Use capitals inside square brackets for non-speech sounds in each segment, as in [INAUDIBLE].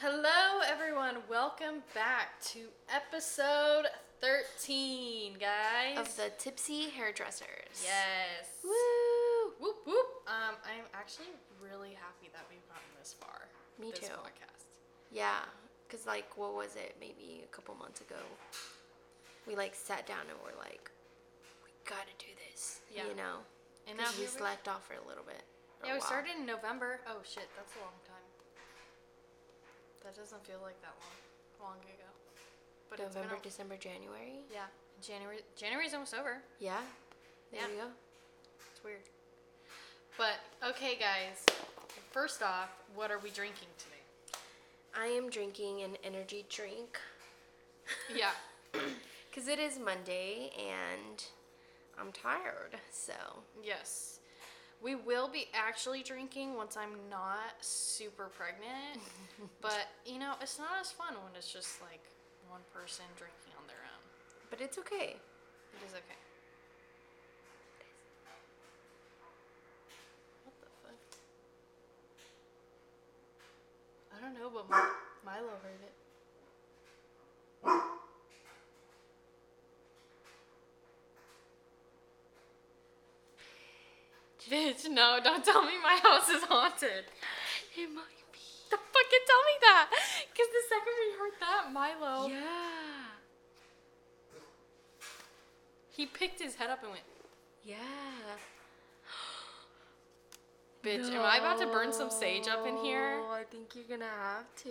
Hello, everyone. Welcome back to episode 13, guys. Of the Tipsy Hairdressers. yes. Woo! Whoop whoop. Um, I'm actually really happy that we've gotten this far. Me this too. Podcast. Yeah, because, like, what was it? Maybe a couple months ago. We, like, sat down and we're like, we gotta do this. Yeah. You know? And now we slacked off for a little bit. Yeah, we started in November. Oh shit, that's a long time. That doesn't feel like that long, long ago. But it's November, a- December, January. yeah, January. January's almost over. Yeah. There Yeah. you go. It's weird. But okay, guys. First off, what are we drinking today? I am drinking an energy drink Yeah. [LAUGHS] because it is Monday and I'm tired. So, Yes. We will be actually drinking once I'm not super pregnant. [LAUGHS] but, you know, it's not as fun when it's just like one person drinking on their own. but it's okay. It is okay. What the fuck? I don't know, but Mi- Milo heard it. Bitch, no, don't tell me my house is haunted. It might be. The fucking tell me that. Because the second we heard that, Milo, Yeah. he picked his head up and went, Yeah. [GASPS] Bitch, am I about to burn some sage up in here? No, I think you're gonna have to.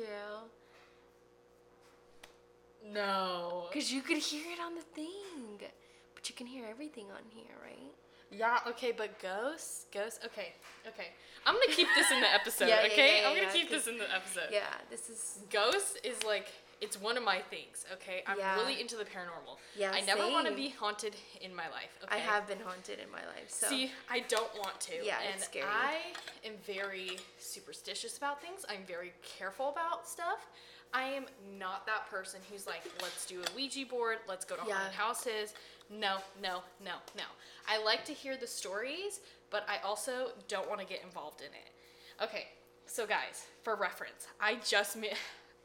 No. Cause you could hear it on the thing, but you can hear everything on here, right? Yeah, okay, but ghosts, ghosts, okay, okay. I'm gonna keep this in the [LAUGHS] episode, Yeah, yeah, okay? yeah, I'm gonna yeah, keep this in the episode. Yeah, this is. Ghosts is like, it's one of my things, okay? I'm Yeah. really into the paranormal. Yeah, I never want to be haunted in my life, okay? I have been haunted in my life, so. See, I don't want to. Yeah, and it's scary. I am very superstitious about things. I'm very careful about stuff. I am not that person who's like, let's do a Ouija board, let's go to Yeah. haunted houses. No, no, no, no. I like to hear the stories, but I also don't want to get involved in it. Okay, so guys, for reference, I just mi-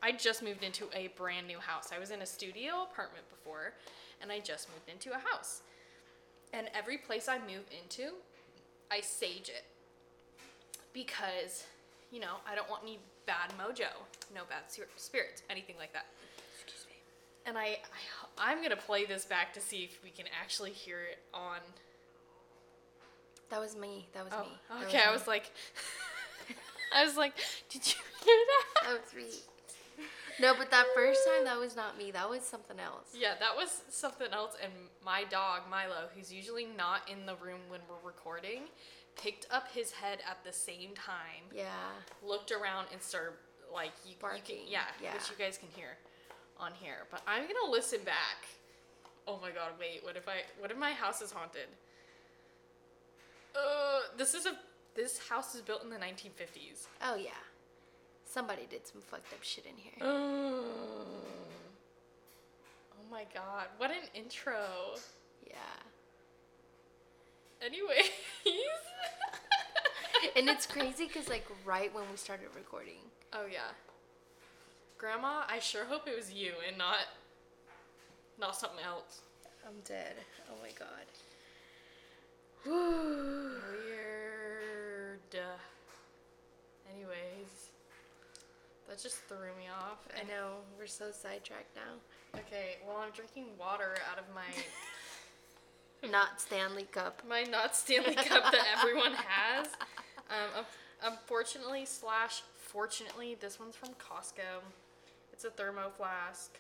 I just moved into a brand new house. I was in a studio apartment before, and I just moved into a house. And every place I move into, I sage it. Because, you know, I don't want any bad mojo, no bad spirits, anything like that. And I, I I'm gonna play this back to see if we can actually hear it on. That was me. That was Oh, me. That okay. I me. was like, [LAUGHS] I was like, did you hear that? That was me. No, but that first time, that was not me. That was something else. Yeah, that was something else. And my dog, Milo, who's usually not in the room when we're recording, picked up his head at the same time, Yeah. looked around, and started, like, you, you can, Barking, yeah, yeah. which you guys can hear on here. But I'm to listen back. Oh my god, wait, what if I, what if my house is haunted? Uh, this is a, this house is built in the 1950s. Oh yeah. Somebody did some fucked up shit in here. Oh my god, what an intro. Yeah. Anyways. [LAUGHS] And it's crazy because like right when we started recording. oh yeah. Grandma, I sure hope it was you and not not something else. I'm dead. Oh my god. [SIGHS] Weird. Anyways. That just threw me off. I know we're so sidetracked now. Okay, well I'm drinking water out of my [LAUGHS] Not Stanley Cup. my not Stanley cup that everyone has. [LAUGHS] Um, unfortunately slash fortunately, this one's from Costco. It's a thermo flask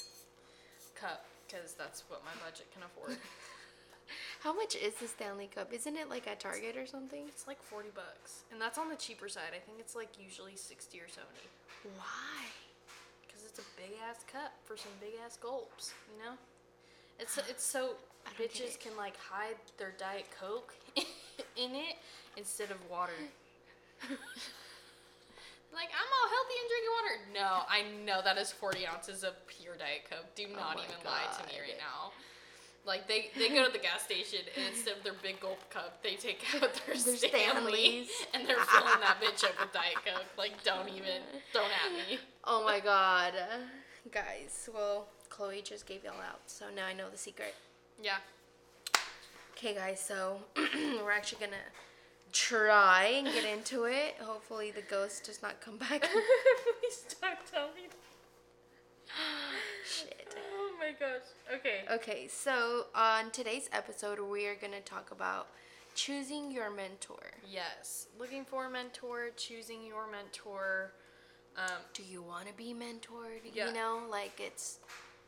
cup because that's what my budget can afford. [LAUGHS] How much is the Stanley Cup? Isn't it like at Target or something? It's like forty bucks, and that's on the cheaper side. I think it's like usually sixty or seventy Why? because it's a big ass cup for some big ass gulps. You know, it's [SIGHS] it's so I don't get bitches it. can like hide their diet coke [LAUGHS] in it instead of water. [LAUGHS] like I'm all healthy and drinking water. No, I know that is forty ounces of pure diet coke. Do oh not Oh even lie to me right now. Like they, they go to the gas station and instead of their big gulp cup, they take [LAUGHS] out their, Their Stanley [LAUGHS] and they're filling that bitch up with Diet Coke. Like don't even, don't at me. Oh my god. Guys, well, Chloe just gave y'all out, so now I know the secret. Yeah. Okay, guys, so [CLEARS THROAT] we're actually gonna try and get into it. Hopefully, the ghost does not come back. [LAUGHS] Please don't tell me. Shit. Oh my gosh. Okay. Okay, so on today's episode, we are gonna talk about choosing your mentor. Yes. Looking for a mentor, choosing your mentor. Um, Do you want to be mentored? Yeah. You know, like it's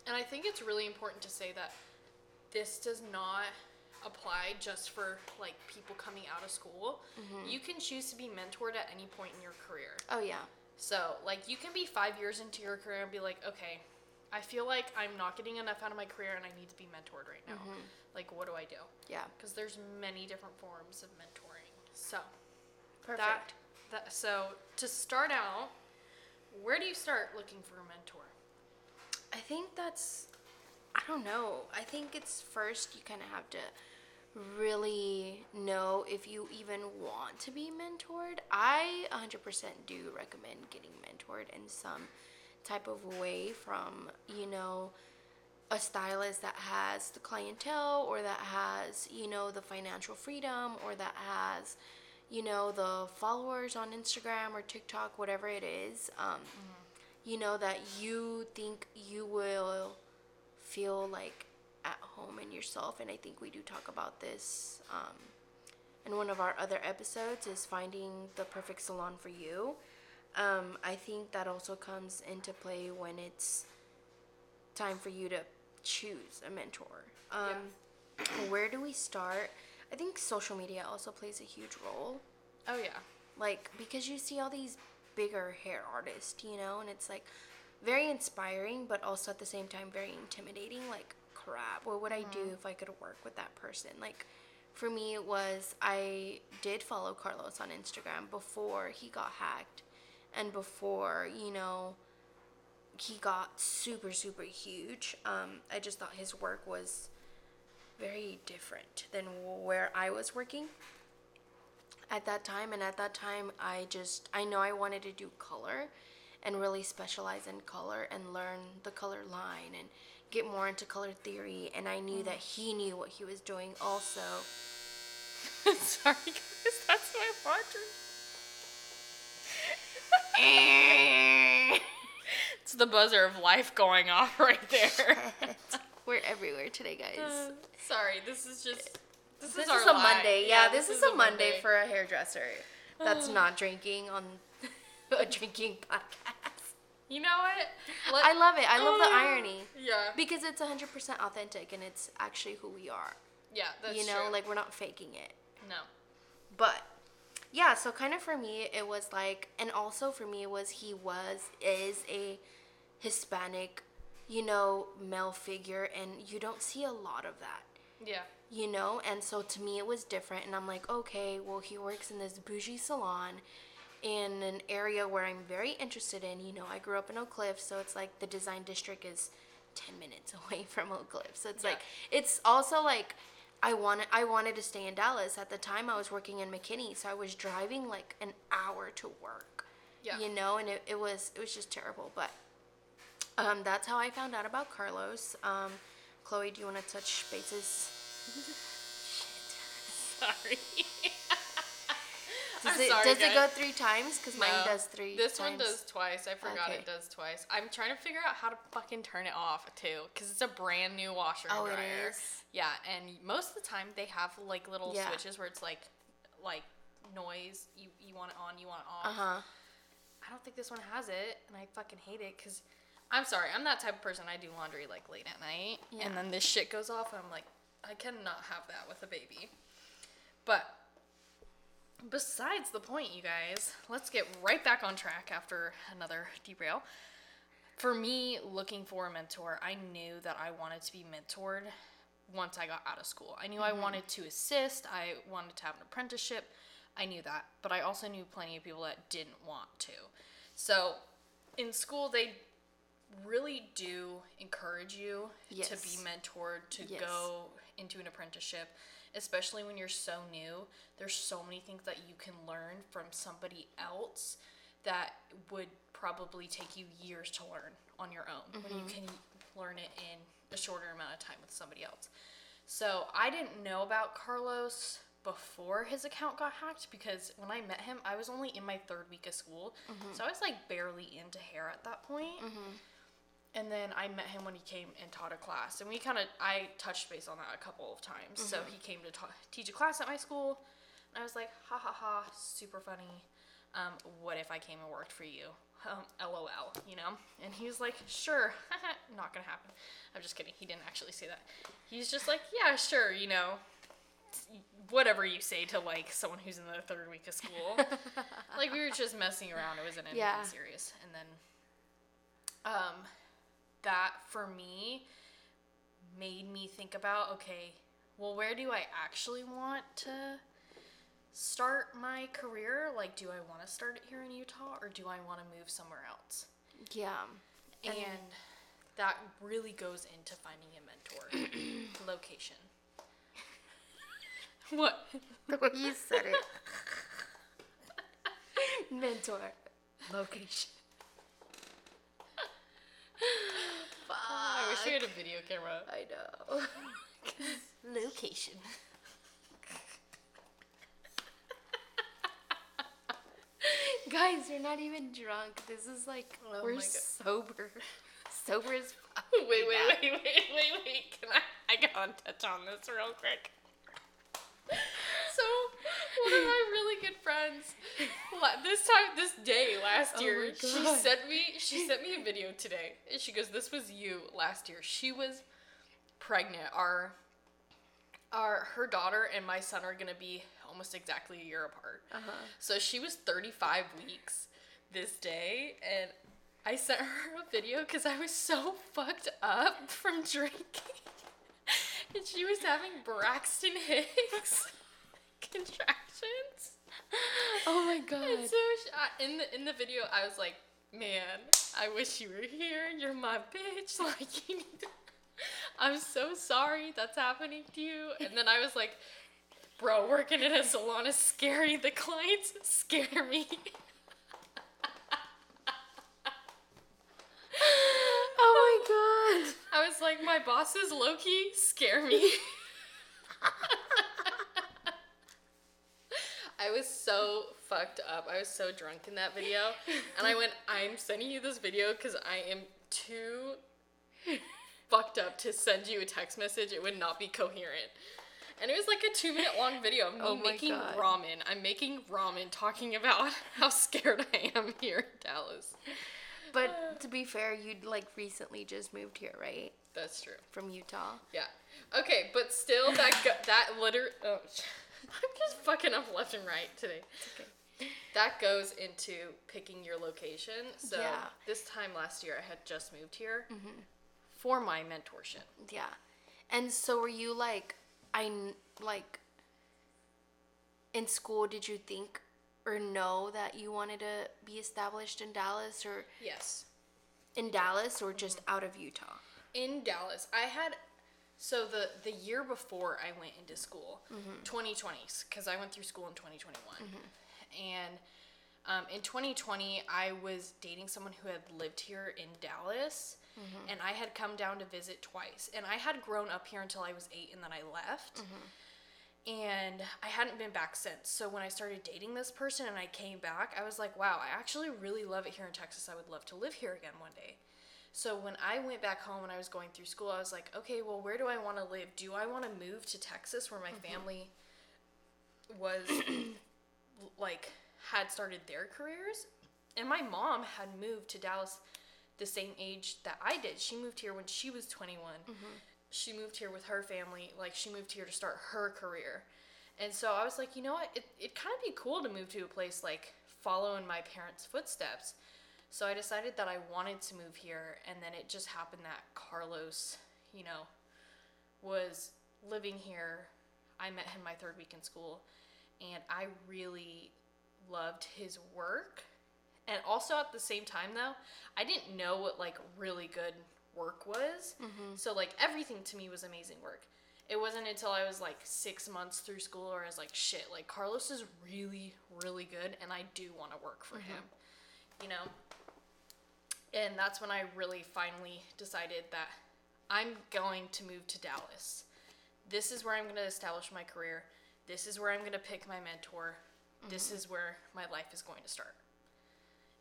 And I think it's really important to say that this does not apply just for like people coming out of school. Mm-hmm. You can choose to be mentored at any point in your career. oh yeah, So, like you can be 5 years into your career and be like, "Okay, I feel like I'm not getting enough out of my career and I need to be mentored right now." Mm-hmm. Like what do I do? yeah, Because there's many different forms of mentoring. So, perfect. that that so to start out, where do you start looking for a mentor? I think that's, I don't know. I think it's first you kind of have to really know if you even want to be mentored. I 100% do recommend getting mentored in some type of way from, you know, a stylist that has the clientele or that has, you know, the financial freedom or that has, you know, the followers on Instagram or TikTok, whatever it is. Um, you know that you think you will feel like at home in yourself and i think we do talk about this um, in one of our other episodes is finding the perfect salon for you. Um, i think that also comes into play when it's time for you to choose a mentor. Um, where do we start? I think social media also plays a huge role. Oh yeah. like because you see all these bigger hair artists you know and it's like very inspiring but also at the same time very intimidating. Like crap what would i do if i could work with that person? Like for me it was i did follow carlos on instagram before he got hacked and before you know he got super super huge. Um, i just thought his work was very different than where i was working at that time. And at that time i just i know i wanted to do color and really specialize in color and learn the color line and get more into color theory and i knew that he knew what he was doing also [LAUGHS] Sorry guys, that's my laundry. [LAUGHS] It's the buzzer of life going off right there. [LAUGHS] we're everywhere today guys Uh, sorry, this is just this, this is, our is a life. monday yeah, this, is, a monday, for a hairdresser that's Uh. not drinking on a drinking podcast You know what? Let- i love it i love the Uh, irony Yeah. because it's 100% authentic and it's actually who we are Yeah, that's you know true. like we're not faking it no. but yeah so kind of for me it was like and also for me it was he was is a hispanic you know male figure and you don't see a lot of that Yeah. you know and so to me it was different and i'm like okay well he works in this bougie salon in an area where i'm very interested in you know i grew up in oak cliff so it's like the design district is 10 minutes [LAUGHS] away from oak cliff so it's Yeah. like it's also like i wanted i wanted to stay in dallas at the time i was working in mckinney so i was driving like an hour to work Yeah. you know and it, it was it was just terrible but um, that's how i found out about carlos um, chloe do you want to touch bases [LAUGHS] Shit, Sorry. [LAUGHS] Does, it, sorry, does it go three times? Because mine No. does three. This one does twice. I forgot Okay. it does twice. I'm trying to figure out how to fucking turn it off too, because it's a brand new washer and Oh, it dryer. is? Yeah, and most of the time they have like little Yeah. switches where it's like, like noise. You you want it on, you want it off. Uh huh. I don't think this one has it, and I fucking hate it because I'm sorry, I'm that type of person. I do laundry like late at night, Yeah. and then this shit goes off, and I'm like, I cannot have that with a baby. But besides the point, you guys, let's get right back on track after another derail. For me, looking for a mentor, I knew that I wanted to be mentored once I got out of school. I knew I mm-hmm. wanted to assist, I wanted to have an apprenticeship. I knew that, but I also knew plenty of people that didn't want to. So, in school they really do encourage you to be mentored to Yes. go into an apprenticeship especially when you're so new there's so many things that you can learn from somebody else that would probably take you years to learn on your own when Mm-hmm. you can learn it in a shorter amount of time with somebody else. So i didn't know about carlos before his account got hacked because when i met him i was only in my third week of school. So i was like barely into hair at that point and then I met him when he came and taught a class, and we kind of I touched base on that a couple of times. So he came to ta- teach a class at my school, and I was like, ha ha ha, super funny. Um, what if I came and worked for you? Um, LOL, you know? And he was like, sure, [LAUGHS] not gonna happen. I'm just kidding. He didn't actually say that. He's just like, yeah, sure, you know, whatever you say to like someone who's in the third week of school. [LAUGHS] like we were just messing around. It wasn't anything Yeah. serious. And then, um, that for me made me think about okay, well, where do I actually want to start my career? Like, do I want to start it here in Utah or do I want to move somewhere else? Yeah. And, that really goes into finding a mentor. [CLEARS THROAT] Location. [LAUGHS] what? The way you said it. [LAUGHS] Mentor. Location. [LAUGHS] I wish we had a video camera. I know. [LAUGHS] Location. [LAUGHS] Guys, you're not even drunk. This is like Oh we're sober. [LAUGHS] Sober as fuck. Wait, wait, wait, wait, wait, wait. Can I? I gotta touch on this real quick. One of my really good friends, this time, this day last Oh year, my she sent me, she sent me a video today, and she goes, "This was you last year." She was pregnant. Our, our, her daughter and my son are gonna be almost exactly a year apart. Uh-huh. So she was 35 weeks this day, and I sent her a video because I was so fucked up [LAUGHS] from drinking. [LAUGHS] and she was having Braxton Hicks [LAUGHS] [LAUGHS] contractions. Oh my [LAUGHS] god. And so she, I, in the in the video, I was like, "Man, I wish you were here. You're my bitch. [LAUGHS] Like, you need to- I'm so sorry that's happening to you." And then I was like, "Bro, working in a salon is scary. The clients scare me." oh my god. I was like, "My bosses, low key, scare me." I was so fucked up. I was so drunk in that video. And I went, I'm sending you this video because I am too fucked up to send you a text message. It would not be coherent. And it was like a two minute long video of me Oh making God. ramen. I'm making ramen talking about [LAUGHS] how scared I am here in Dallas. But [SIGHS] to be fair, you'd like recently just moved here, right? That's true. From Utah. Yeah. Okay, but still, that go- that liter. Oh, I'm just fucking up left and right today. Okay. That goes into picking your location. So Yeah. this time last year, I had just moved here mm-hmm. for my mentorship. Yeah. And so were you like I like in school did you think or know that you wanted to be established in Dallas or Yes. in Dallas or just mm-hmm. out of Utah? in Dallas, I had so the the year before I went into school, mm-hmm. 2020, because I went through school in 2021, mm-hmm. and um, in 2020 I was dating someone who had lived here in Dallas, mm-hmm. and I had come down to visit twice, and I had grown up here until I was eight, and then I left. And I hadn't been back since. So when I started dating this person and I came back, I was like, wow, I actually really love it here in Texas. I would love to live here again one day. So when I went back home and I was going through school, I was like, okay, well, where do I want to live? Do I want to move to Texas where my mm-hmm. family was [CLEARS THROAT] like had started their careers? And my mom had moved to Dallas the same age that I did. She moved here when she was 21. Mm-hmm. She moved here with her family. Like she moved here to start her career. And so I was like, you know what? It it'd kind of be cool to move to a place like follow in my parents' footsteps. So I decided that I wanted to move here, and then it just happened that Carlos, you know, was living here. I met him my third week in school, and I really loved his work And also at the same time though, I didn't know what like really good work was. Mm-hmm. So like everything to me was amazing work. It wasn't until I was like six months through school where I was like, shit, like Carlos is really, really good and I do want to work for mm-hmm. him. You know? And that's when I really finally decided that I'm going to move to Dallas. This is where I'm going to establish my career. This is where I'm going to pick my mentor. This mm-hmm. is where my life is going to start.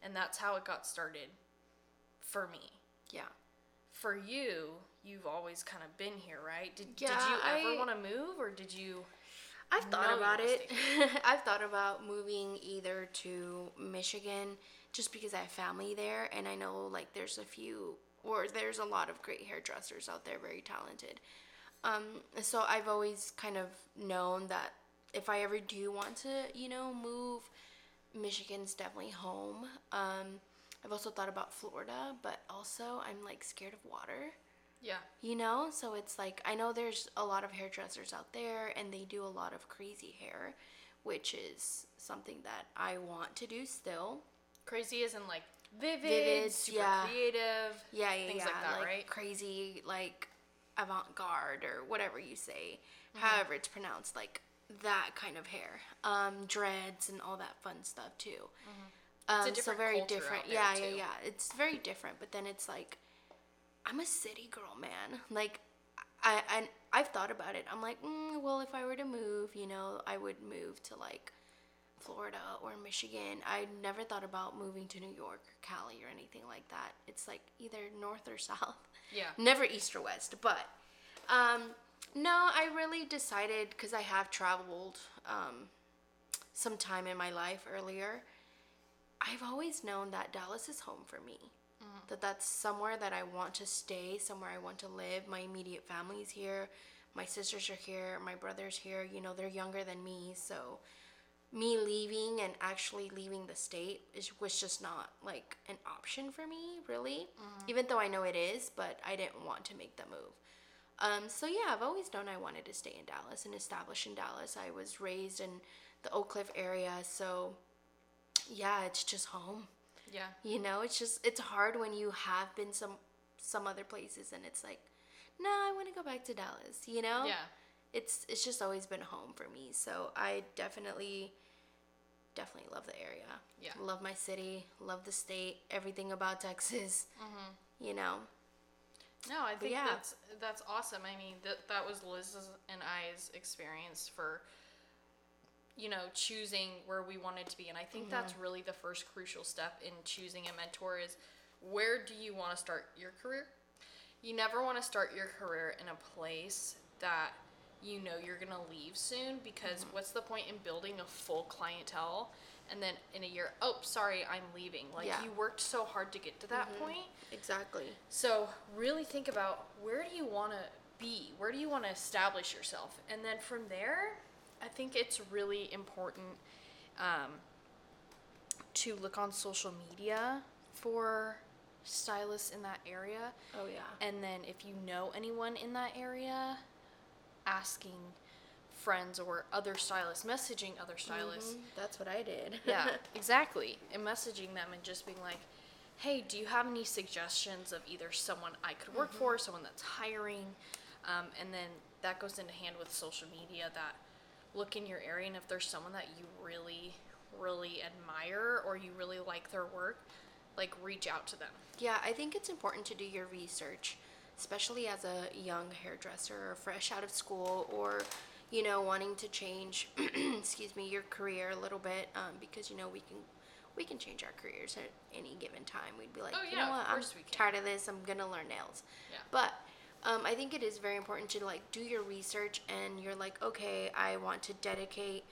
And that's how it got started for me. Yeah. For you, you've always kind of been here, right? Did, did you ever I- want to move or did you I've thought you about it. [LAUGHS] I've thought about moving either to Michigan just because I have family there and I know like there's a few or there's a lot of great hairdressers out there very talented. Um, so I've always kind of known that if I ever do want to, you know, move, Michigan's definitely home. Um, I've also thought about Florida, but also I'm like scared of water Yeah. you know so it's like i know there's a lot of hairdressers out there and they do a lot of crazy hair which is something that i want to do still Crazy isn't like vivid, Vivid, super yeah. creative. yeah yeah Things yeah like that, right? crazy like avant-garde or whatever you say however it's pronounced like that kind of hair um dreads and all that fun stuff too um, Mm-hmm. different so very different yeah yeah too. yeah it's very different but then it's like i'm a city girl man like i and i've thought about it i'm like mm, well if i were to move you know i would move to like florida or michigan i never thought about moving to new york or cali or anything like that it's like either north or [LAUGHS] south Yeah. never east or west but um no i really decided because i have traveled um some time in my life earlier I've always known that Dallas is home for me. That that's somewhere that I want to stay, somewhere I want to live. My immediate family's here. My sisters are here. My brother's here. You know, they're younger than me, so me leaving and actually leaving the state is, was just not like an option for me, really. Even though I know it is, but I didn't want to make the move. Um, so yeah, I've always known I wanted to stay in Dallas and establish in Dallas. I was raised in the Oak Cliff area, so yeah, it's just home. Yeah. You know, it's just it's hard when you have been some some other places and it's like, no, I want to go back to Dallas. You know, Yeah. It's it's just always been home for me. So I definitely definitely love the area. Yeah. love my city, love the state, everything about Texas. Mm-hmm. You know, No, I think yeah. that's that's awesome. I mean, that that was Liz's and I's experience for you know choosing where we wanted to be, and I think that's really the first crucial step in choosing a mentor is where do you want to start your career? You never want to start your career in a place that you know you're gonna leave soon because what's the point in building a full clientele and then in a year, oh, sorry, I'm leaving. Like Yeah. you worked so hard to get to that point. exactly. So really think about where do you want to be? Where do you want to establish yourself? And then from there, I think it's really important um, to look on social media for stylists in that area. Oh yeah. And then if you know anyone in that area, asking friends or other stylists, messaging other stylists. Mhm, That's what I did. Yeah, [LAUGHS] exactly. And messaging them and just being like, hey, do you have any suggestions of either someone I could work for, someone that's hiring? Um, and then that goes into hand with social media that look in your area and if there's someone that you really, really admire or you really like their work, like reach out to them. Yeah, I think it's important to do your research, especially as a young hairdresser or fresh out of school or, you know, wanting to change, [CLEARS THROAT] excuse me, your career a little bit um, because, you know, we can we can change our careers at any given time. We'd be like, Oh, you know what, I'm course we can." tired of this. I'm gonna learn nails. Yeah. But um, I think it is very important to like do your research and you're like, okay, I want to dedicate,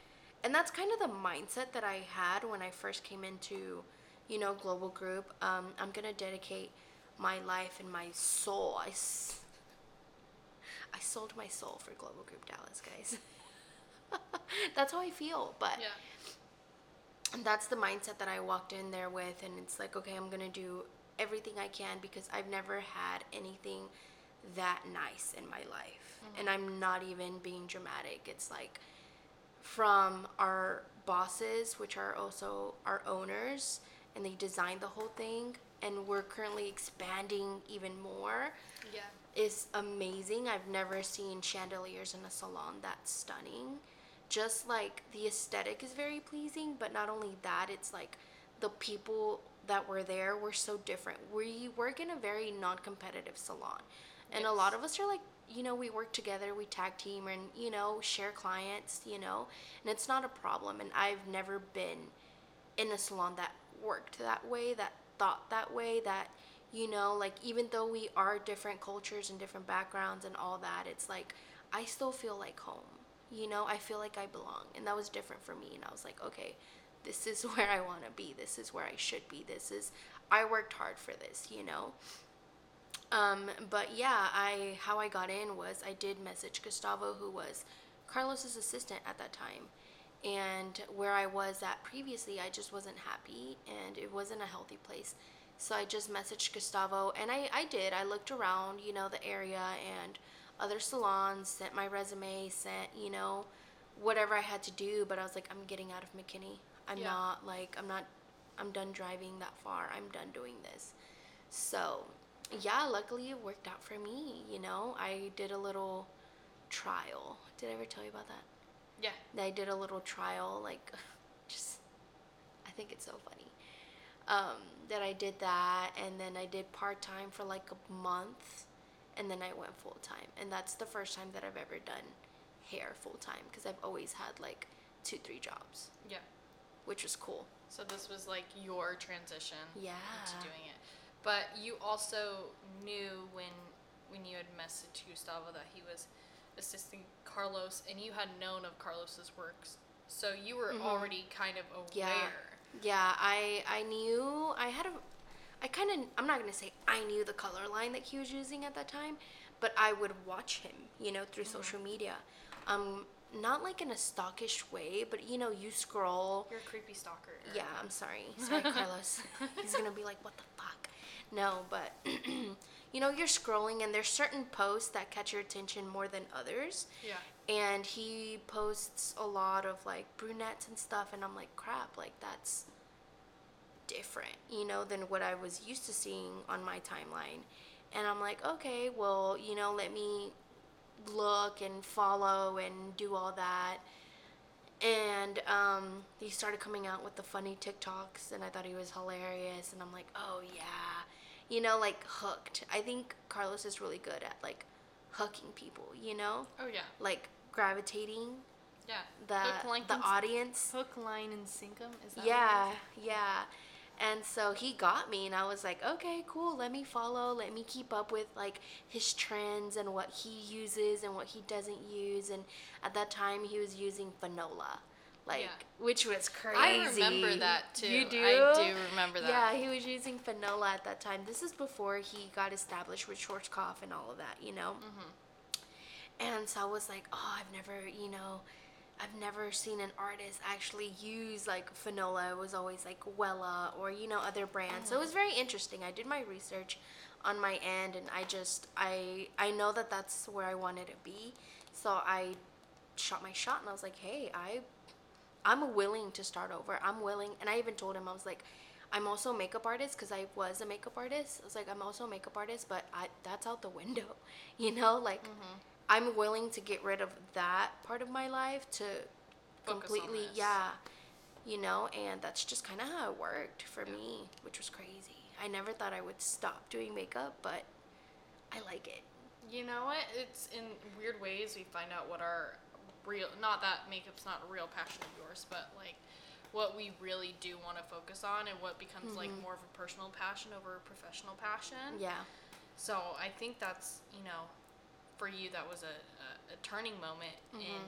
and that's kind of the mindset that I had when I first came into, you know, Global Group. Um, I'm gonna dedicate my life and my soul. I, s- I sold my soul for Global Group Dallas, guys. [LAUGHS] that's how I feel, but Yeah. that's the mindset that I walked in there with and it's like okay I'm gonna do everything I can because I've never had anything that nice in my life mm-hmm. and I'm not even being dramatic it's like from our bosses which are also our owners and they designed the whole thing and we're currently expanding even more Yeah. is amazing. I've never seen chandeliers in a salon that stunning. Just like the aesthetic is very pleasing, but not only that, it's like the people that were there were so different. We work in a very non competitive salon. And a lot of us are like, you know, we work together, we tag team and, you know, share clients, you know, and it's not a problem. And I've never been in a salon that worked that way, that thought that way, that you know, like even though we are different cultures and different backgrounds and all that, it's like I still feel like home. You know, I feel like I belong, and that was different for me. And I was like, okay, this is [LAUGHS] where I want to be. This is where I should be. This is I worked hard for this. You know. Um, but yeah, I how I got in was I did message Gustavo, who was Carlos's assistant at that time, and where I was at previously, I just wasn't happy, and it wasn't a healthy place. So I just messaged Gustavo, and I I did. I looked around, you know, the area and other salons, sent my resume, sent you know, whatever I had to do. But I was like, I'm getting out of McKinney. I'm Yeah. not like I'm not. I'm done driving that far. I'm done doing this. So, yeah, luckily it worked out for me. You know, I did a little trial. Did I ever tell you about that? Yeah. I did a little trial, like, [LAUGHS] just, I think it's so funny. Um, that I did that, and then I did part time for like a month, and then I went full time. And that's the first time that I've ever done hair full time because I've always had like two, three jobs, Yeah. which was cool. So this was like your transition Yeah. into doing it. But you also knew when when you had messaged Gustavo that he was assisting Carlos and you had known of Carlos's works. So you were already kind of aware. Mm-hmm. Yeah. Yeah, I I knew I had a I kind of I'm not going to say I knew the color line that he was using at that time, but I would watch him, you know, through social media. Um not like in a stalkish way, but you know, you scroll You're a creepy stalker. yeah, I'm sorry. Sorry, [LAUGHS] Carlos. He's gonna be like, "What the fuck?" No, but [CLEARS THROAT] you know, you're scrolling, and there's certain posts that catch your attention more than others. Yeah. And he posts a lot of like brunettes and stuff, and I'm like, "Crap! Like that's different, you know, than what I was used to seeing on my timeline." And I'm like, "Okay, well, you know, let me look and follow and do all that." and um, he started coming out with the funny TikToks, and I thought he was hilarious. And I'm like, oh yeah, you know, like hooked. I think Carlos is really good at like hooking people. You know, Oh yeah. like gravitating Yeah. the Hook, line, the audience. Hook, line, and sinkum. Is that? Yeah, yeah. And so he got me, and I was like, okay, cool. Let me follow. Let me keep up with like his trends and what he uses and what he doesn't use. And at that time, he was using Fanola, like Yeah. which was crazy. I remember that too. You do? I do remember that. Yeah, he was using Fanola at that time. This is before he got established with Schwarzkopf and all of that, you know. Mm-hmm. And so I was like, oh, I've never, you know, I've never seen an artist actually use like Fanola. It was always like Wella or you know other brands. So it mm. was very interesting. I did my research on my end, and I just I I know that that's where I wanted to be. So I shot my shot, and I was like, hey, I I'm willing to start over. I'm willing, and I even told him I was like. I'm also a makeup artist because I was a makeup artist. I was like, I'm also a makeup artist, but I, that's out the window, [LAUGHS] you know. Like, mm-hmm. I'm willing to get rid of that part of my life to Focus completely, yeah, you know. And that's just kind of how it worked for me, which was crazy. I never thought I would stop doing makeup, but I like it. You know what? It's in weird ways we find out what our real not that makeup's not a real passion of yours, but like what we really do want to focus on and what becomes like more of a personal passion over a professional passion. Mm-hmm. Yeah, So I think that's you know, for you that was a, a, a turning moment Mm-hmm. and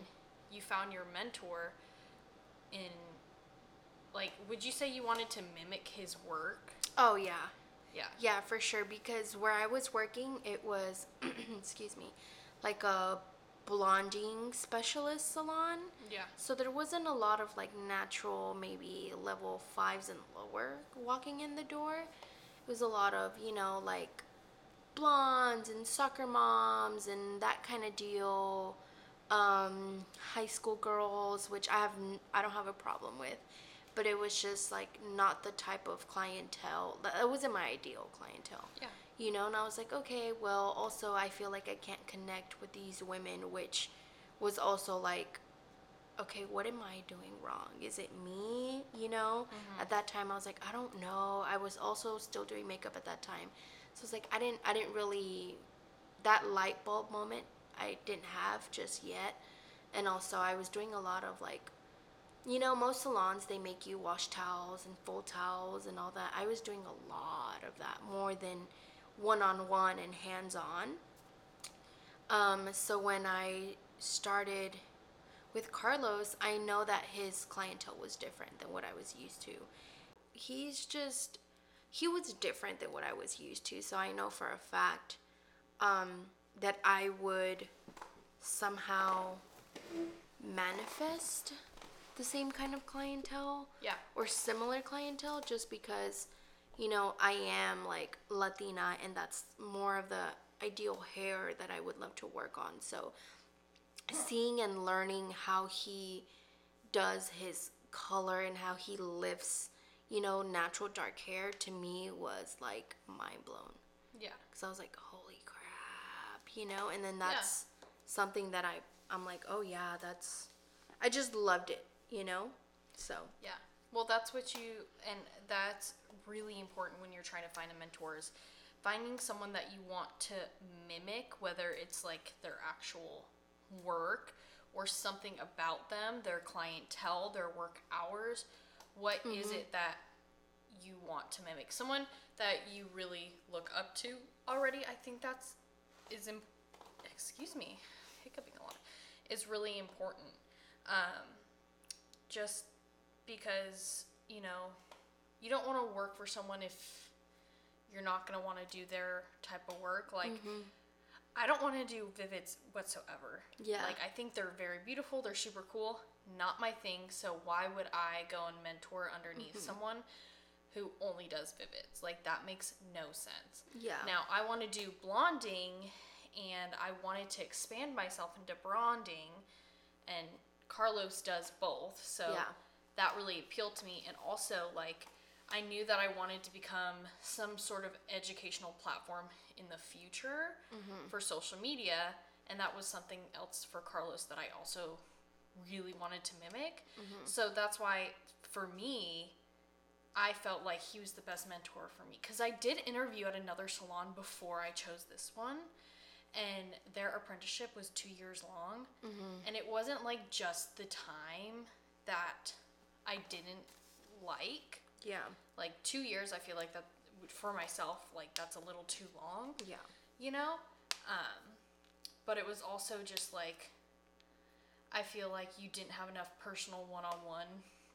you found your mentor in like would you say you wanted to mimic his work? Oh yeah. Yeah. Yeah, for sure. Because where I was working, it was, [CLEARS THROAT] excuse me, like a blonding specialist salon. Yeah. So there wasn't a lot of like natural, maybe level fives and lower walking in the door. It was a lot of, you know, like blondes and soccer moms and that kind of deal. Um, high school girls, which I have, I don't have a problem with. but it was just like not the type of clientele that wasn't my ideal clientele. Yeah. You know, and I was like, okay, well, also I feel like I can't connect with these women, which was also like, okay, what am I doing wrong? Is it me? You know, mm-hmm. at that time I was like, I don't know. I was also still doing makeup at that time, so it's like I didn't, I didn't really, that light bulb moment I didn't have just yet, and also I was doing a lot of like you know, most salons they make you wash towels and fold towels and all that. I was doing a lot of that more than one on one and hands on. Um, so when I started with Carlos, I know that his clientele was different than what I was used to. He's just he was different than what I was used to. So I know for a fact um, that I would somehow manifest the same kind of clientele Yeah. or similar clientele just because you know I am like Latina and that's more of the ideal hair that I would love to work on so seeing and learning how he does his color and how he lifts you know natural dark hair to me was like mind blown Yeah. because I was like, holy crap, you know? And then that's something that I, I'm like, oh yeah, that's, I just loved it, you know? So, Yeah. Well, that's what you, and that's really important when you're trying to find a mentor is finding someone that you want to mimic, whether it's like their actual work or something about them, their clientele, their work hours. What is it that you want to mimic? Someone that you really look up to already. I think that's is im- excuse me, hiccuping a lot. Is really important. Um, just because you know you don't want to work for someone if you're not going to want to do their type of work like mm-hmm. i don't want to do vivids whatsoever Yeah. like i think they're very beautiful they're super cool not my thing so why would i go and mentor underneath mm-hmm. someone who only does vivids like that makes no sense Yeah. now i want to do blonding and i wanted to expand myself into blonding and Carlos does both. So Yeah. That really appealed to me. And also, like, I knew that I wanted to become some sort of educational platform in the future mm-hmm. for social media. And that was something else for Carlos that I also really wanted to mimic. Mm-hmm. So that's why, for me, I felt like he was the best mentor for me. Because I did interview at another salon before I chose this one and their apprenticeship was two years long mm-hmm. and it wasn't like just the time that i didn't like yeah. like two years i feel like that for myself like that's a little too long Yeah. you know um but it was also just like i feel like you didn't have enough personal one-on-one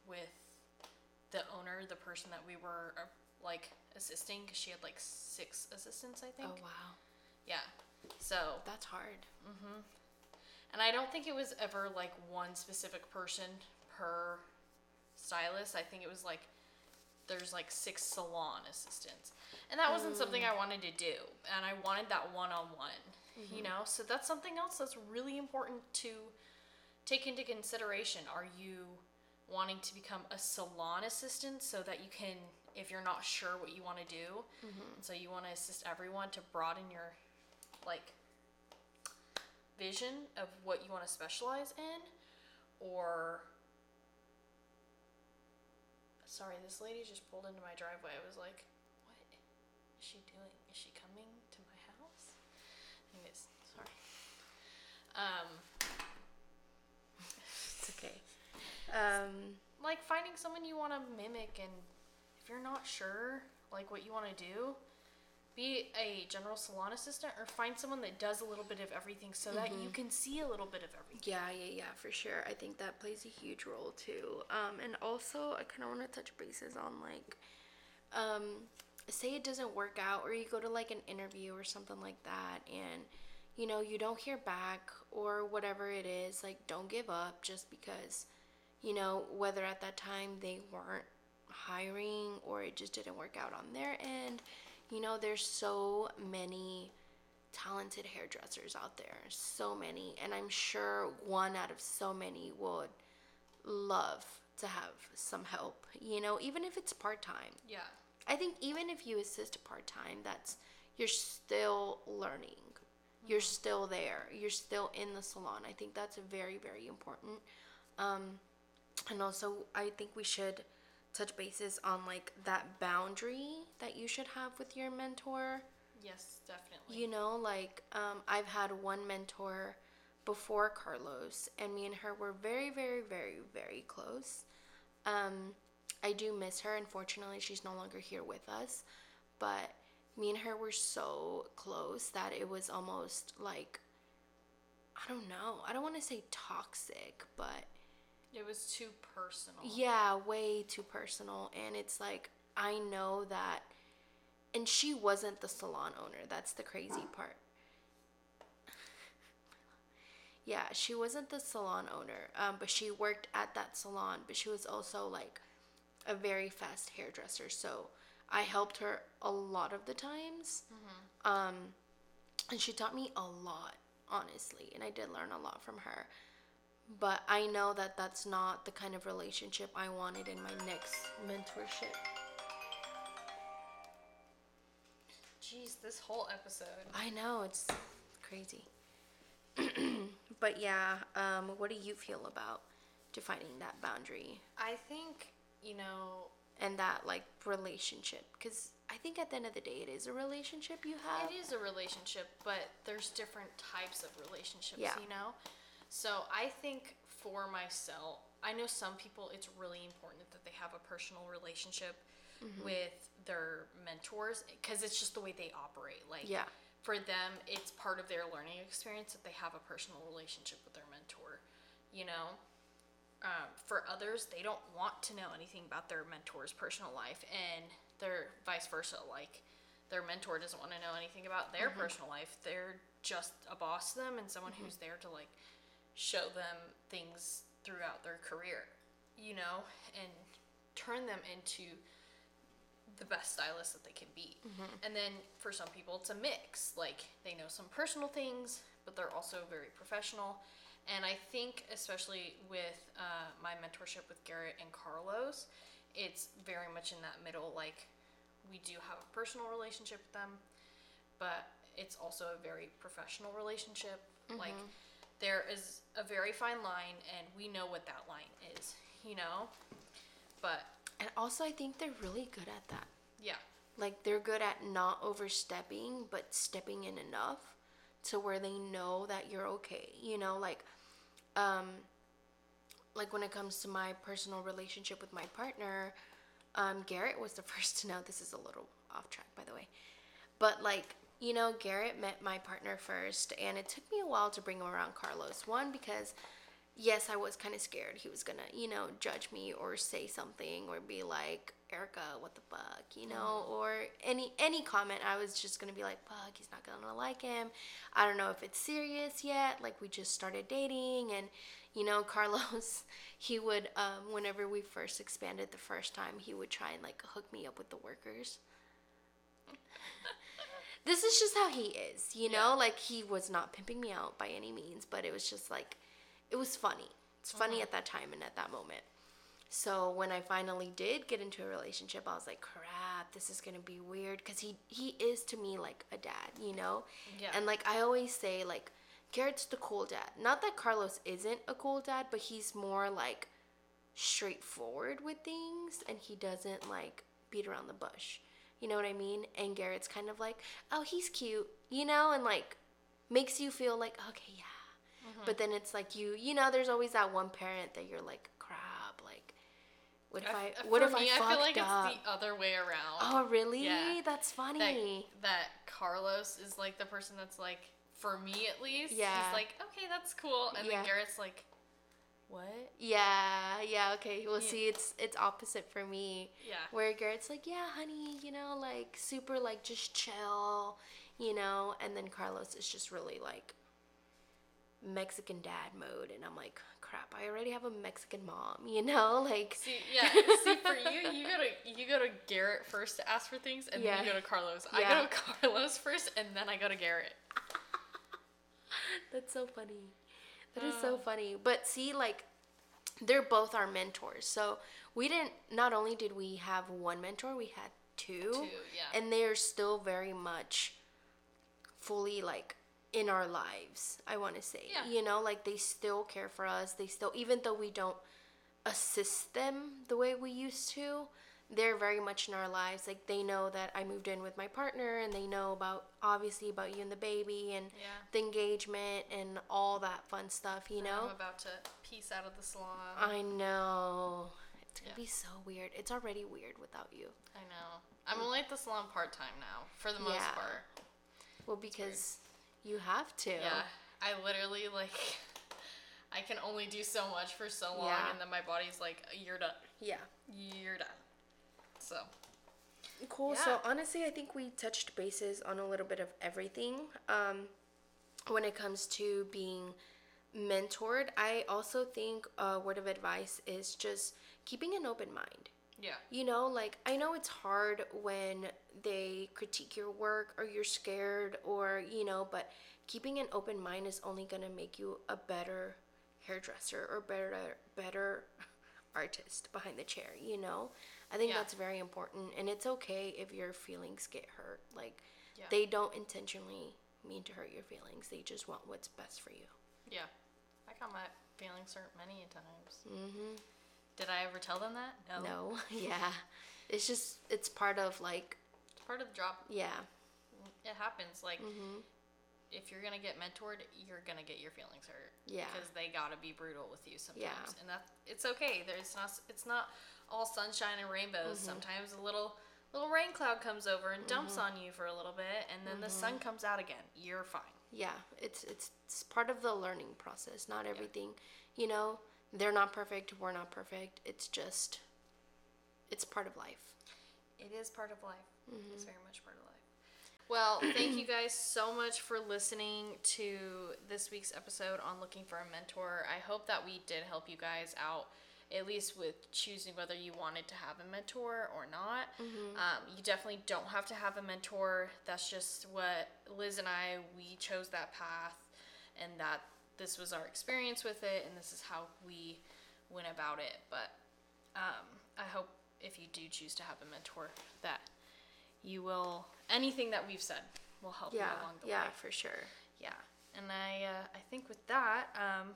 with the owner the person that we were uh, like assisting because she had like six assistants i think Oh, wow. yeah so That's hard. Mm hmm. And I don't think it was ever like one specific person per stylist. I think it was like there's like six salon assistants. And that wasn't something I mm. wanted to do. And I wanted that one on one, you mm-hmm. know? So that's something else that's really important to take into consideration. Are you wanting to become a salon assistant so that you can, if you're not sure what you want to do, mm-hmm. and so you want to assist everyone to broaden your like vision of what you want to specialize in or sorry this lady just pulled into my driveway. I was like what is she doing? Is she coming to my house? Anyways sorry. Um [LAUGHS] It's okay. Um, like finding someone you want to mimic and if you're not sure like what you want to do be a general salon assistant or find someone that does a little bit of everything so that you can see a little bit of everything yeah, yeah, yeah, for sure. I think that plays a huge role too. Um, and also, I kind of want to touch bases on like, um, say it doesn't work out, or you go to like an interview or something like that, and you know you don't hear back or whatever it is. Like, don't give up just because, you know, whether at that time they weren't hiring or it just didn't work out on their end. You know, there's so many talented hairdressers out there, so many, and I'm sure one out of so many would love to have some help, you know, even if it's part time. Yeah. I think even if you assist part time, that's you're still learning. You're still there. You're still in the salon. I think that's very very important. Um, and also, I think we should touch bases on like that boundary that you should have with your mentor. Yes, definitely. You know, like um, I've had one mentor before Carlos, and me and her were very, very, very, very close. Um, I do miss her. Unfortunately, she's no longer here with us, but me and her were so close that it was almost like I don't know. I don't want to say toxic, but it was too personal. yeah, way too personal. And it's like, I know that. And she wasn't the salon owner. That's the crazy part. Yeah, she wasn't the salon owner, um, but she worked at that salon. But she was also like a very fast hairdresser. So I helped her a lot of the times. Um, and she taught me a lot, honestly. And I did learn a lot from her but I know that that's not the kind of relationship I wanted in my next mentorship. Jeez, this whole episode. I know it's crazy. [CLEARS THROAT] but yeah, um, what do you feel about defining that boundary I think, you know, and that like relationship? Because I think at the end of the day, it is a relationship you have. it is a relationship, but there's different types of relationships, Yeah. you know? So I think for myself, I know some people it's really important that they have a personal relationship Mm-hmm. with their mentors because it's just the way they operate. Like, Yeah. for them, it's part of their learning experience that they have a personal relationship with their mentor, you know? um, for others, they don't want to know anything about their mentor's personal life, and they're vice versa. Like their mentor doesn't want to know anything about their personal life. They're just a boss to them and someone who's there to like show them things throughout their career, you know, and turn them into the best stylist that they can be. And then for some people, it's a mix. Like they know some personal things, but they're also very professional. And I think, especially with uh, my mentorship with Garrett and Carlos, it's very much in that middle. Like we do have a personal relationship with them, but it's also a very professional relationship. Like there is a very fine line, and we know what that line is, you know. But And also, I think they're really good at that. yeah, Like they're good at not overstepping, but stepping in enough to where they know that you're okay. You know, like, um, like when it comes to my personal relationship with my partner, um, Garrett was the [LAUGHS] first to know. This is a little off track, by the way, but like. You know, Garrett met my partner first, and it took me a while to bring him around Carlos. One, because yes, I was kind of scared he was gonna, you know, judge me or say something or be like, Erica, what the fuck, you know, or any any comment. I was just gonna be like, fuck, he's not gonna like him. I don't know if it's serious yet. Like we just started dating, and you know, [LAUGHS] Carlos, he would, um, whenever we first expanded the first time, he would try and like hook me up with the workers. [LAUGHS] this is just how he is, you know. Yeah. Like he was not pimping me out by any means, but it was just like, it was funny. It's funny uh-huh. at that time and at that moment. So when I finally did get into a relationship, I was like, crap, this is gonna be weird because he he is to me like a dad, you know. Yeah. And like I always say, like Garrett's the cool dad. Not that Carlos isn't a cool dad, but he's more like straightforward with things, and he doesn't like beat around the bush. You know what I mean? And Garrett's kind of like, oh, he's cute, you know, and like makes you feel like, okay, yeah. Mm-hmm. But then it's like you, you know, there's always that one parent that you're like, crap, like, what if I, uh, what if me, I I, feel like up? it's the other way around. oh, really? Yeah. That's that, funny. that Carlos is like the person that's like, for me at least, Yeah. he's like, okay, that's cool. And Yeah. then Garrett's like, what? Yeah, yeah, okay. Well, Yeah. see, it's it's opposite for me. Yeah. Where Garrett's like, yeah, honey, you know, like super, like just chill, you know, and then Carlos is just really like Mexican dad mode, and I'm like, crap, I already have a Mexican mom, [LAUGHS] you know, like. See, yeah. See, for you, [LAUGHS] you go to you go to Garrett first to ask for things, and Yeah. then you go to Carlos. Yeah. I go to [LAUGHS] Carlos first, and then I go to Garrett. That's so funny. That is so Oh. funny. But see, like, they're both our mentors. So we didn't. Not only did we have one mentor, we had two. Two, yeah. And they're still very much fully like in our lives. I want to say, Yeah. you know, like they still care for us. They still, even though we don't assist them the way we used to. They're very much in our lives. Like they know that I moved in with my partner, and they know about obviously about you and the baby, and Yeah. the engagement and all that fun stuff. You know, I'm about to piece out of the salon. I know. It's gonna Yeah. be so weird. It's already weird without you. I know. I'm only at the salon part time now, for the most Yeah. part. Well, because you have to. Yeah. I literally like [LAUGHS] I can only do so much for so long and then my body's like you're done. Yeah. You're done. So Cool. So honestly, I think we touched bases on a little bit of everything. Um, when it comes to being mentored, I also think a word of advice is just keeping an open mind. yeah. You know, like I know it's hard when they critique your work or you're scared or, you know, but keeping an open mind is only going to make you a better hairdresser or better better [LAUGHS] artist behind the chair, you know? I think Yeah. that's very important and it's okay if your feelings get hurt. Like Yeah. they don't intentionally mean to hurt your feelings. They just want what's best for you. Yeah. I got my feelings hurt many times. Mm-hmm. Did I ever tell them that? No. No. [LAUGHS] yeah. It's just it's part of like It's part of the job. yeah. It happens. Like Mm-hmm. if you're gonna get mentored, you're gonna get your feelings hurt. Yeah. Because they gotta be brutal with you sometimes, Yeah. and that it's okay. There's not it's not all sunshine and rainbows. Mm-hmm. Sometimes a little little rain cloud comes over and dumps Mm-hmm. on you for a little bit, and then the sun comes out again. You're fine. yeah it's, it's it's part of the learning process not everything you know they're not perfect we're not perfect it's just it's part of life It is part of life. Mm-hmm. It's very much part of life. Well, [CLEARS THROAT] thank you guys so much for listening to this week's episode on looking for a mentor. I hope that we did help you guys out, at least with choosing whether you wanted to have a mentor or not. Um, you definitely don't have to have a mentor. That's just what Liz and I, we chose that path, and that this was our experience with it, and this is how we went about it. But um, I hope if you do choose to have a mentor that you will anything that we've said will help yeah you along the yeah way. for sure Yeah, and I uh, I think with that um,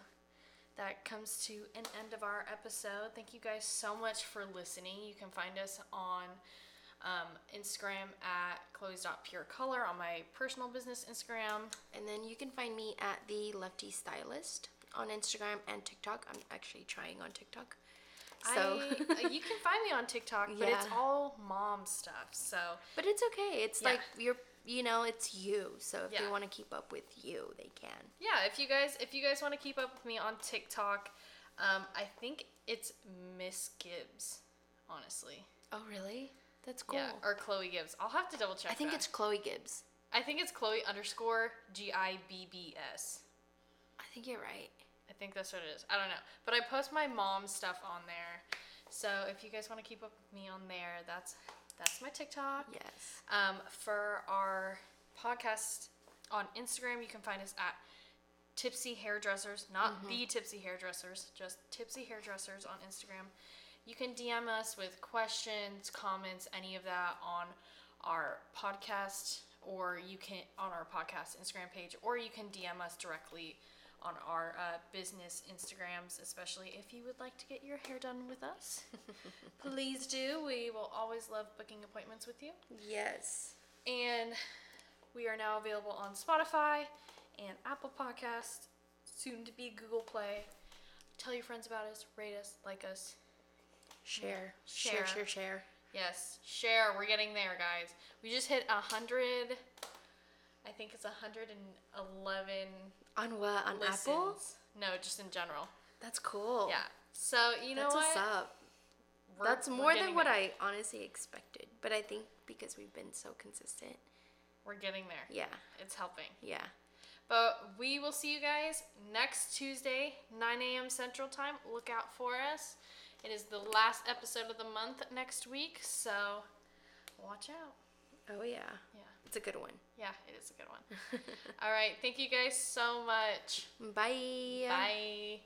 that comes to an end of our episode. Thank you guys so much for listening. You can find us on um, Instagram at chloe's.purecolor on my personal business Instagram. and then you can find me at the lefty stylist on instagram and tiktok i'm actually trying on tiktok so I, [LAUGHS] you can find me on TikTok, but it's all mom stuff. So but it's okay it's Yeah. like you're you know it's you so if Yeah. they want to keep up with you they can yeah, if you guys if you guys want to keep up with me on TikTok, um, I think it's Miss Gibbs, honestly. oh really that's cool Yeah, or Chloe Gibbs. I'll have to double check. i think that. it's chloe gibbs I think it's Chloe underscore G I B B S. i think you're right I think that's what it is. I don't know, but I post my mom stuff on there. So if you guys want to keep up with me on there, that's that's my TikTok. yes Um, for our podcast on Instagram, you can find us at Tipsy Hairdressers, not the Tipsy Hairdressers, just Tipsy Hairdressers on Instagram. You can DM us with questions, comments, any of that on our podcast, or you can on our podcast Instagram page, or you can DM us directly on our uh, business Instagrams, especially if you would like to get your hair done with us. [LAUGHS] Please do. We will always love booking appointments with you. yes And we are now available on Spotify and Apple Podcast, soon to be Google Play. Tell your friends about us, rate us, like us. Share. Share. Share, share, share. Yes, share. We're getting there, guys. We just hit a hundred. I think it's a hundred and eleven On what? On listens. Apple? No, just in general. That's cool. Yeah. So you know That's what? what's up. We're- That's more than what there. I honestly expected. But I think because we've been so consistent. We're getting there. Yeah. It's helping. Yeah. But we will see you guys next Tuesday, 9 a.m. Central Time. Look out for us. It is the last episode of the month next week, so watch out. Oh yeah. Yeah, It's a good one. yeah, it is a good one. [LAUGHS] All right, thank you guys so much. Bye. Bye.